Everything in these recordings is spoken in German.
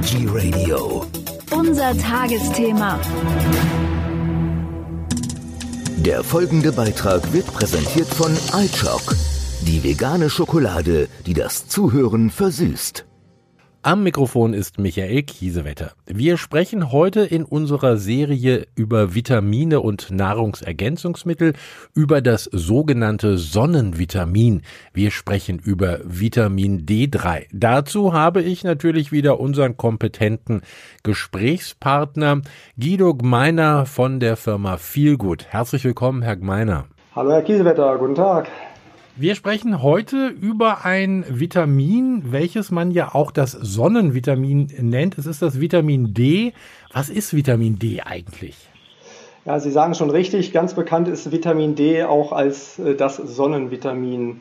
Veggie Radio. Unser Tagesthema. Der folgende Beitrag wird präsentiert von iChock, die vegane Schokolade, die das Zuhören versüßt. Am Mikrofon ist Michael Kiesewetter. Wir sprechen heute in unserer Serie über Vitamine und Nahrungsergänzungsmittel, über das sogenannte Sonnenvitamin. Wir sprechen über Vitamin D3. Dazu habe ich natürlich wieder unseren kompetenten Gesprächspartner Guido Gmeiner von der Firma Feelgood. Herzlich willkommen, Herr Gmeiner. Hallo, Herr Kiesewetter. Guten Tag. Wir sprechen heute über ein Vitamin, welches man ja auch das Sonnenvitamin nennt. Es ist das Vitamin D. Was ist Vitamin D eigentlich? Ja, Sie sagen schon richtig. Ganz bekannt ist Vitamin D auch als äh, das Sonnenvitamin.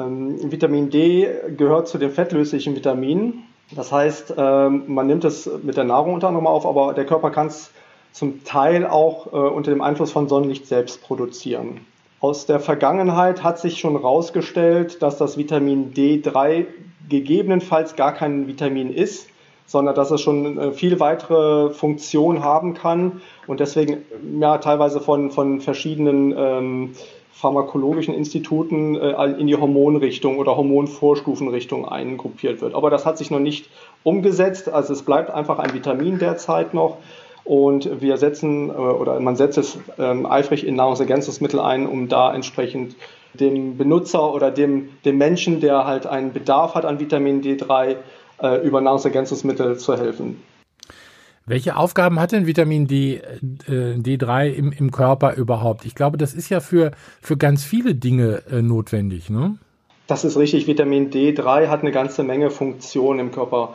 Ähm, Vitamin D gehört zu den fettlöslichen Vitaminen. Das heißt, ähm, man nimmt es mit der Nahrung unter anderem auf, aber der Körper kann es zum Teil auch äh, unter dem Einfluss von Sonnenlicht selbst produzieren. Aus der Vergangenheit hat sich schon herausgestellt, dass das Vitamin D3 gegebenenfalls gar kein Vitamin ist, sondern dass es schon äh, viel weitere Funktionen haben kann und deswegen ja teilweise von, von verschiedenen ähm, pharmakologischen Instituten äh, in die Hormonrichtung oder Hormonvorstufenrichtung eingruppiert wird. Aber das hat sich noch nicht umgesetzt, also es bleibt einfach ein Vitamin derzeit noch und wir setzen äh, oder man setzt es ähm, eifrig in Nahrungsergänzungsmittel ein, um da entsprechend dem Benutzer oder dem, dem Menschen, der halt einen Bedarf hat an Vitamin D3, äh, über Nahrungsergänzungsmittel zu helfen. Welche Aufgaben hat denn Vitamin D, äh, D3 im, im Körper überhaupt? Ich glaube, das ist ja für, für ganz viele Dinge äh, notwendig, ne? Das ist richtig. Vitamin D3 hat eine ganze Menge Funktionen im Körper.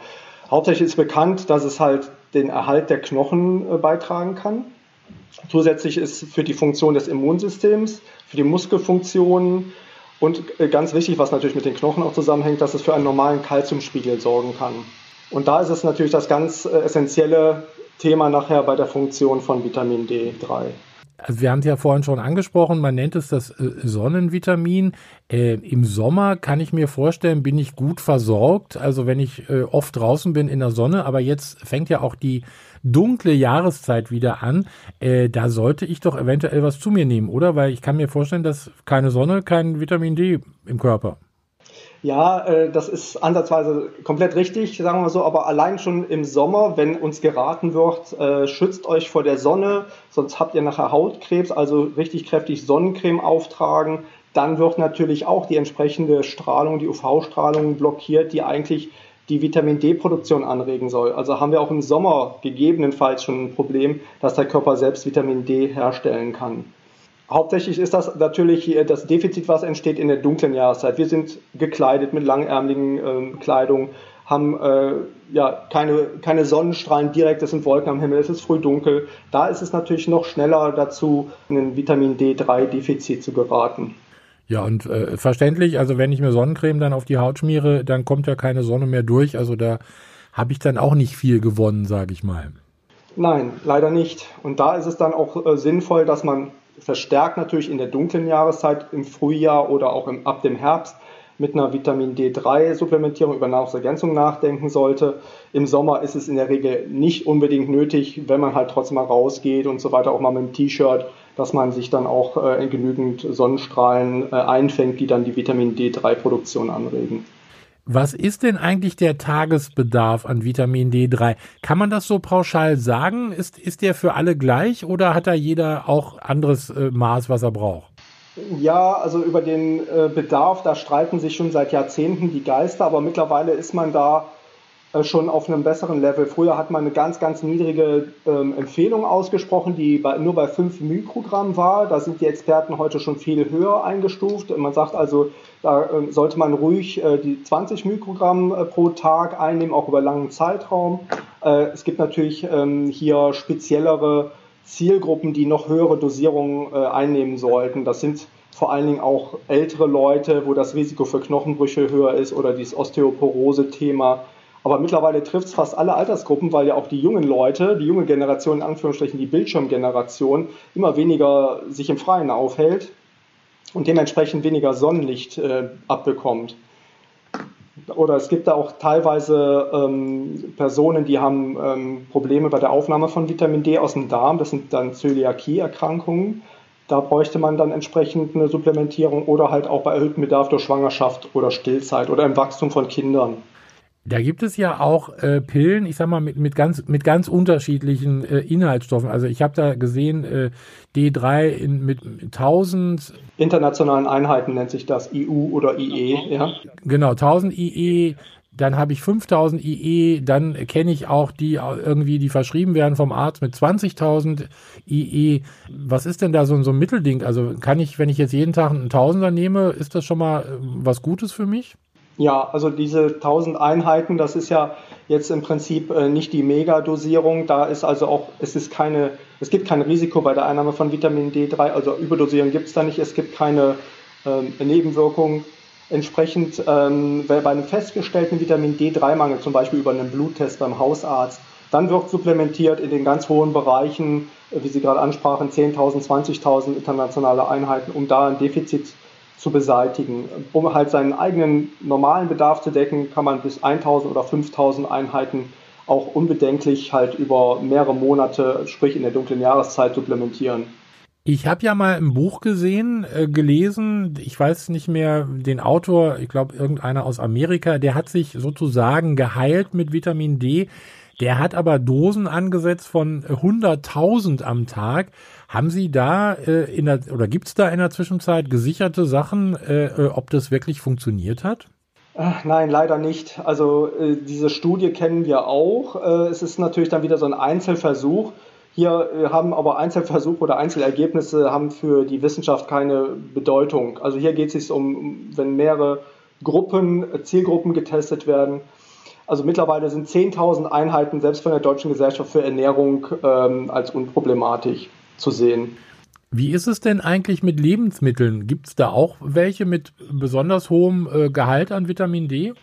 Hauptsächlich ist bekannt, dass es halt den Erhalt der Knochen äh, beitragen kann. Zusätzlich ist für die Funktion des Immunsystems, für die Muskelfunktionen und äh, ganz wichtig, was natürlich mit den Knochen auch zusammenhängt, dass es für einen normalen Kalziumspiegel sorgen kann. Und da ist es natürlich das ganz äh, essentielle Thema nachher bei der Funktion von Vitamin D3. Also wir haben es ja vorhin schon angesprochen, man nennt es das äh, Sonnenvitamin. Äh, Im Sommer kann ich mir vorstellen, bin ich gut versorgt. Also wenn ich äh, oft draußen bin in der Sonne, aber jetzt fängt ja auch die dunkle Jahreszeit wieder an. Äh, da sollte ich doch eventuell was zu mir nehmen, oder? Weil ich kann mir vorstellen, dass keine Sonne, kein Vitamin D im Körper. Ja, äh, das ist ansatzweise komplett richtig, sagen wir so, aber allein schon im Sommer, wenn uns geraten wird, äh, schützt euch vor der Sonne, sonst habt ihr nachher Hautkrebs, also richtig kräftig Sonnencreme auftragen. Dann wird natürlich auch die entsprechende Strahlung, die UV-Strahlung blockiert, die eigentlich die Vitamin D-Produktion anregen soll. Also haben wir auch im Sommer gegebenenfalls schon ein Problem, dass der Körper selbst Vitamin D herstellen kann. Hauptsächlich ist das natürlich das Defizit, was entsteht in der dunklen Jahreszeit. Wir sind gekleidet mit langärmeligen äh, Kleidung, haben äh, ja keine, keine Sonnenstrahlen direkt, es sind Wolken am Himmel, es ist früh dunkel. Da ist es natürlich noch schneller dazu, in ein Vitamin D3-Defizit zu geraten. Ja, und äh, verständlich, also wenn ich mir Sonnencreme dann auf die Haut schmiere, dann kommt ja keine Sonne mehr durch. Also da habe ich dann auch nicht viel gewonnen, sage ich mal. Nein, leider nicht. Und da ist es dann auch äh, sinnvoll, dass man verstärkt natürlich in der dunklen Jahreszeit im Frühjahr oder auch im, ab dem Herbst mit einer Vitamin D3-Supplementierung über Nahrungsergänzung nachdenken sollte. Im Sommer ist es in der Regel nicht unbedingt nötig, wenn man halt trotzdem mal rausgeht und so weiter, auch mal mit dem T-Shirt, dass man sich dann auch äh, genügend Sonnenstrahlen äh, einfängt, die dann die Vitamin D3-Produktion anregen. Was ist denn eigentlich der Tagesbedarf an Vitamin D3? Kann man das so pauschal sagen? Ist, ist der für alle gleich oder hat da jeder auch anderes äh, Maß, was er braucht? Ja, also über den äh, Bedarf, da streiten sich schon seit Jahrzehnten die Geister, aber mittlerweile ist man da schon auf einem besseren Level. Früher hat man eine ganz, ganz niedrige ähm, Empfehlung ausgesprochen, die bei, nur bei 5 Mikrogramm war. Da sind die Experten heute schon viel höher eingestuft. Man sagt also, da äh, sollte man ruhig äh, die 20 Mikrogramm äh, pro Tag einnehmen, auch über langen Zeitraum. Äh, es gibt natürlich ähm, hier speziellere Zielgruppen, die noch höhere Dosierungen äh, einnehmen sollten. Das sind vor allen Dingen auch ältere Leute, wo das Risiko für Knochenbrüche höher ist oder dieses Osteoporose-Thema aber mittlerweile trifft es fast alle Altersgruppen, weil ja auch die jungen Leute, die junge Generation, in Anführungsstrichen die Bildschirmgeneration, immer weniger sich im Freien aufhält und dementsprechend weniger Sonnenlicht äh, abbekommt. Oder es gibt da auch teilweise ähm, Personen, die haben ähm, Probleme bei der Aufnahme von Vitamin D aus dem Darm. Das sind dann Zöliakie-Erkrankungen. Da bräuchte man dann entsprechend eine Supplementierung oder halt auch bei erhöhtem Bedarf durch Schwangerschaft oder Stillzeit oder im Wachstum von Kindern. Da gibt es ja auch äh, Pillen, ich sag mal, mit, mit, ganz, mit ganz unterschiedlichen äh, Inhaltsstoffen. Also ich habe da gesehen, äh, D3 in, mit 1000 internationalen Einheiten nennt sich das, EU oder IE, ja. Genau, 1000 IE, dann habe ich 5000 IE, dann kenne ich auch die irgendwie, die verschrieben werden vom Arzt mit 20.000 IE. Was ist denn da so, so ein Mittelding? Also kann ich, wenn ich jetzt jeden Tag einen Tausender nehme, ist das schon mal äh, was Gutes für mich? Ja, also diese 1000 Einheiten, das ist ja jetzt im Prinzip äh, nicht die Megadosierung. Da ist also auch, es ist keine, es gibt kein Risiko bei der Einnahme von Vitamin D3, also Überdosierung gibt es da nicht. Es gibt keine ähm, Nebenwirkungen. Entsprechend ähm, bei einem festgestellten Vitamin D3-Mangel, zum Beispiel über einen Bluttest beim Hausarzt, dann wird supplementiert in den ganz hohen Bereichen, äh, wie Sie gerade ansprachen, 10.000, 20.000 internationale Einheiten, um da ein Defizit zu zu beseitigen. Um halt seinen eigenen normalen Bedarf zu decken, kann man bis 1000 oder 5000 Einheiten auch unbedenklich halt über mehrere Monate, sprich in der dunklen Jahreszeit, supplementieren. Ich habe ja mal ein Buch gesehen, äh, gelesen, ich weiß nicht mehr den Autor, ich glaube irgendeiner aus Amerika, der hat sich sozusagen geheilt mit Vitamin D. Der hat aber Dosen angesetzt von 100.000 am Tag. Haben Sie da äh, in der, oder gibt es da in der Zwischenzeit gesicherte Sachen, äh, äh, ob das wirklich funktioniert hat? Nein, leider nicht. Also äh, diese Studie kennen wir auch. Äh, es ist natürlich dann wieder so ein Einzelversuch. Hier äh, haben aber Einzelversuche oder Einzelergebnisse haben für die Wissenschaft keine Bedeutung. Also hier geht es sich um, wenn mehrere Gruppen, Zielgruppen getestet werden. Also mittlerweile sind 10.000 Einheiten selbst von der Deutschen Gesellschaft für Ernährung ähm, als unproblematisch zu sehen. Wie ist es denn eigentlich mit Lebensmitteln? Gibt es da auch welche mit besonders hohem äh, Gehalt an Vitamin D?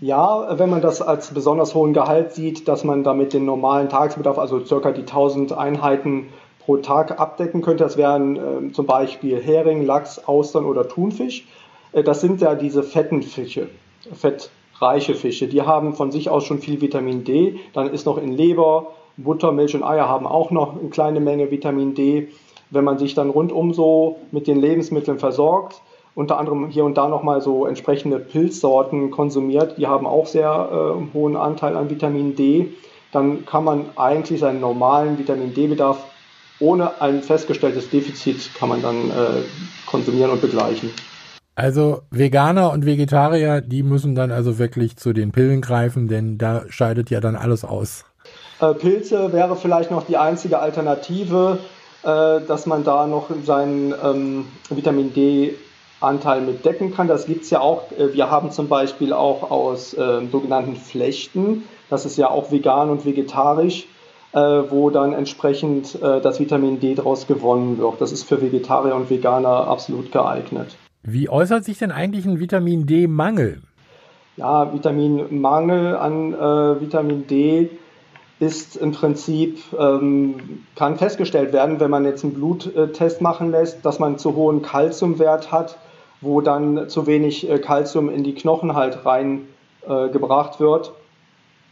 Ja, wenn man das als besonders hohen Gehalt sieht, dass man damit den normalen Tagesbedarf, also circa die 1000 Einheiten pro Tag abdecken könnte. Das wären äh, zum Beispiel Hering, Lachs, Austern oder Thunfisch. Äh, das sind ja diese fetten Fische, fettreiche Fische. Die haben von sich aus schon viel Vitamin D. Dann ist noch in Leber, Butter, Milch und Eier haben auch noch eine kleine Menge Vitamin D. Wenn man sich dann rundum so mit den Lebensmitteln versorgt, unter anderem hier und da nochmal so entsprechende Pilzsorten konsumiert, die haben auch sehr äh, hohen Anteil an Vitamin D, dann kann man eigentlich seinen normalen Vitamin D-Bedarf ohne ein festgestelltes Defizit kann man dann äh, konsumieren und begleichen. Also Veganer und Vegetarier, die müssen dann also wirklich zu den Pillen greifen, denn da scheidet ja dann alles aus. Äh, Pilze wäre vielleicht noch die einzige Alternative, äh, dass man da noch seinen ähm, Vitamin D Anteil mit decken kann. Das gibt es ja auch. Äh, wir haben zum Beispiel auch aus äh, sogenannten Flechten, das ist ja auch vegan und vegetarisch, wo dann entsprechend das Vitamin D daraus gewonnen wird. Das ist für Vegetarier und Veganer absolut geeignet. Wie äußert sich denn eigentlich ein Vitamin D-Mangel? Ja, Vitaminmangel an äh, Vitamin D ist im Prinzip, ähm, kann festgestellt werden, wenn man jetzt einen Bluttest machen lässt, dass man zu hohen Kalziumwert hat, wo dann zu wenig äh, Kalzium in die Knochen halt reingebracht äh, wird.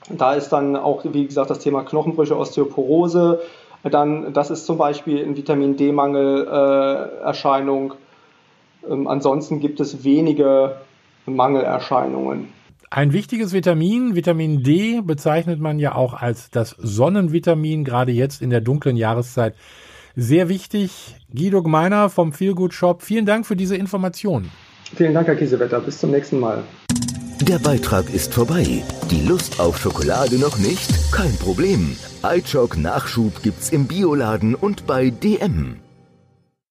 Da ist dann auch, wie gesagt, das Thema Knochenbrüche, Osteoporose. Dann, das ist zum Beispiel ein Vitamin D-Mangelerscheinung. Äh, ähm, ansonsten gibt es wenige Mangelerscheinungen. Ein wichtiges Vitamin, Vitamin D, bezeichnet man ja auch als das Sonnenvitamin, gerade jetzt in der dunklen Jahreszeit. Sehr wichtig. Guido Gmeiner vom Feelgood Shop, vielen Dank für diese Information. Vielen Dank, Herr Kiesewetter. Bis zum nächsten Mal. Der Beitrag ist vorbei. Die Lust auf Schokolade noch nicht? Kein Problem. iChock Nachschub gibt's im Bioladen und bei DM.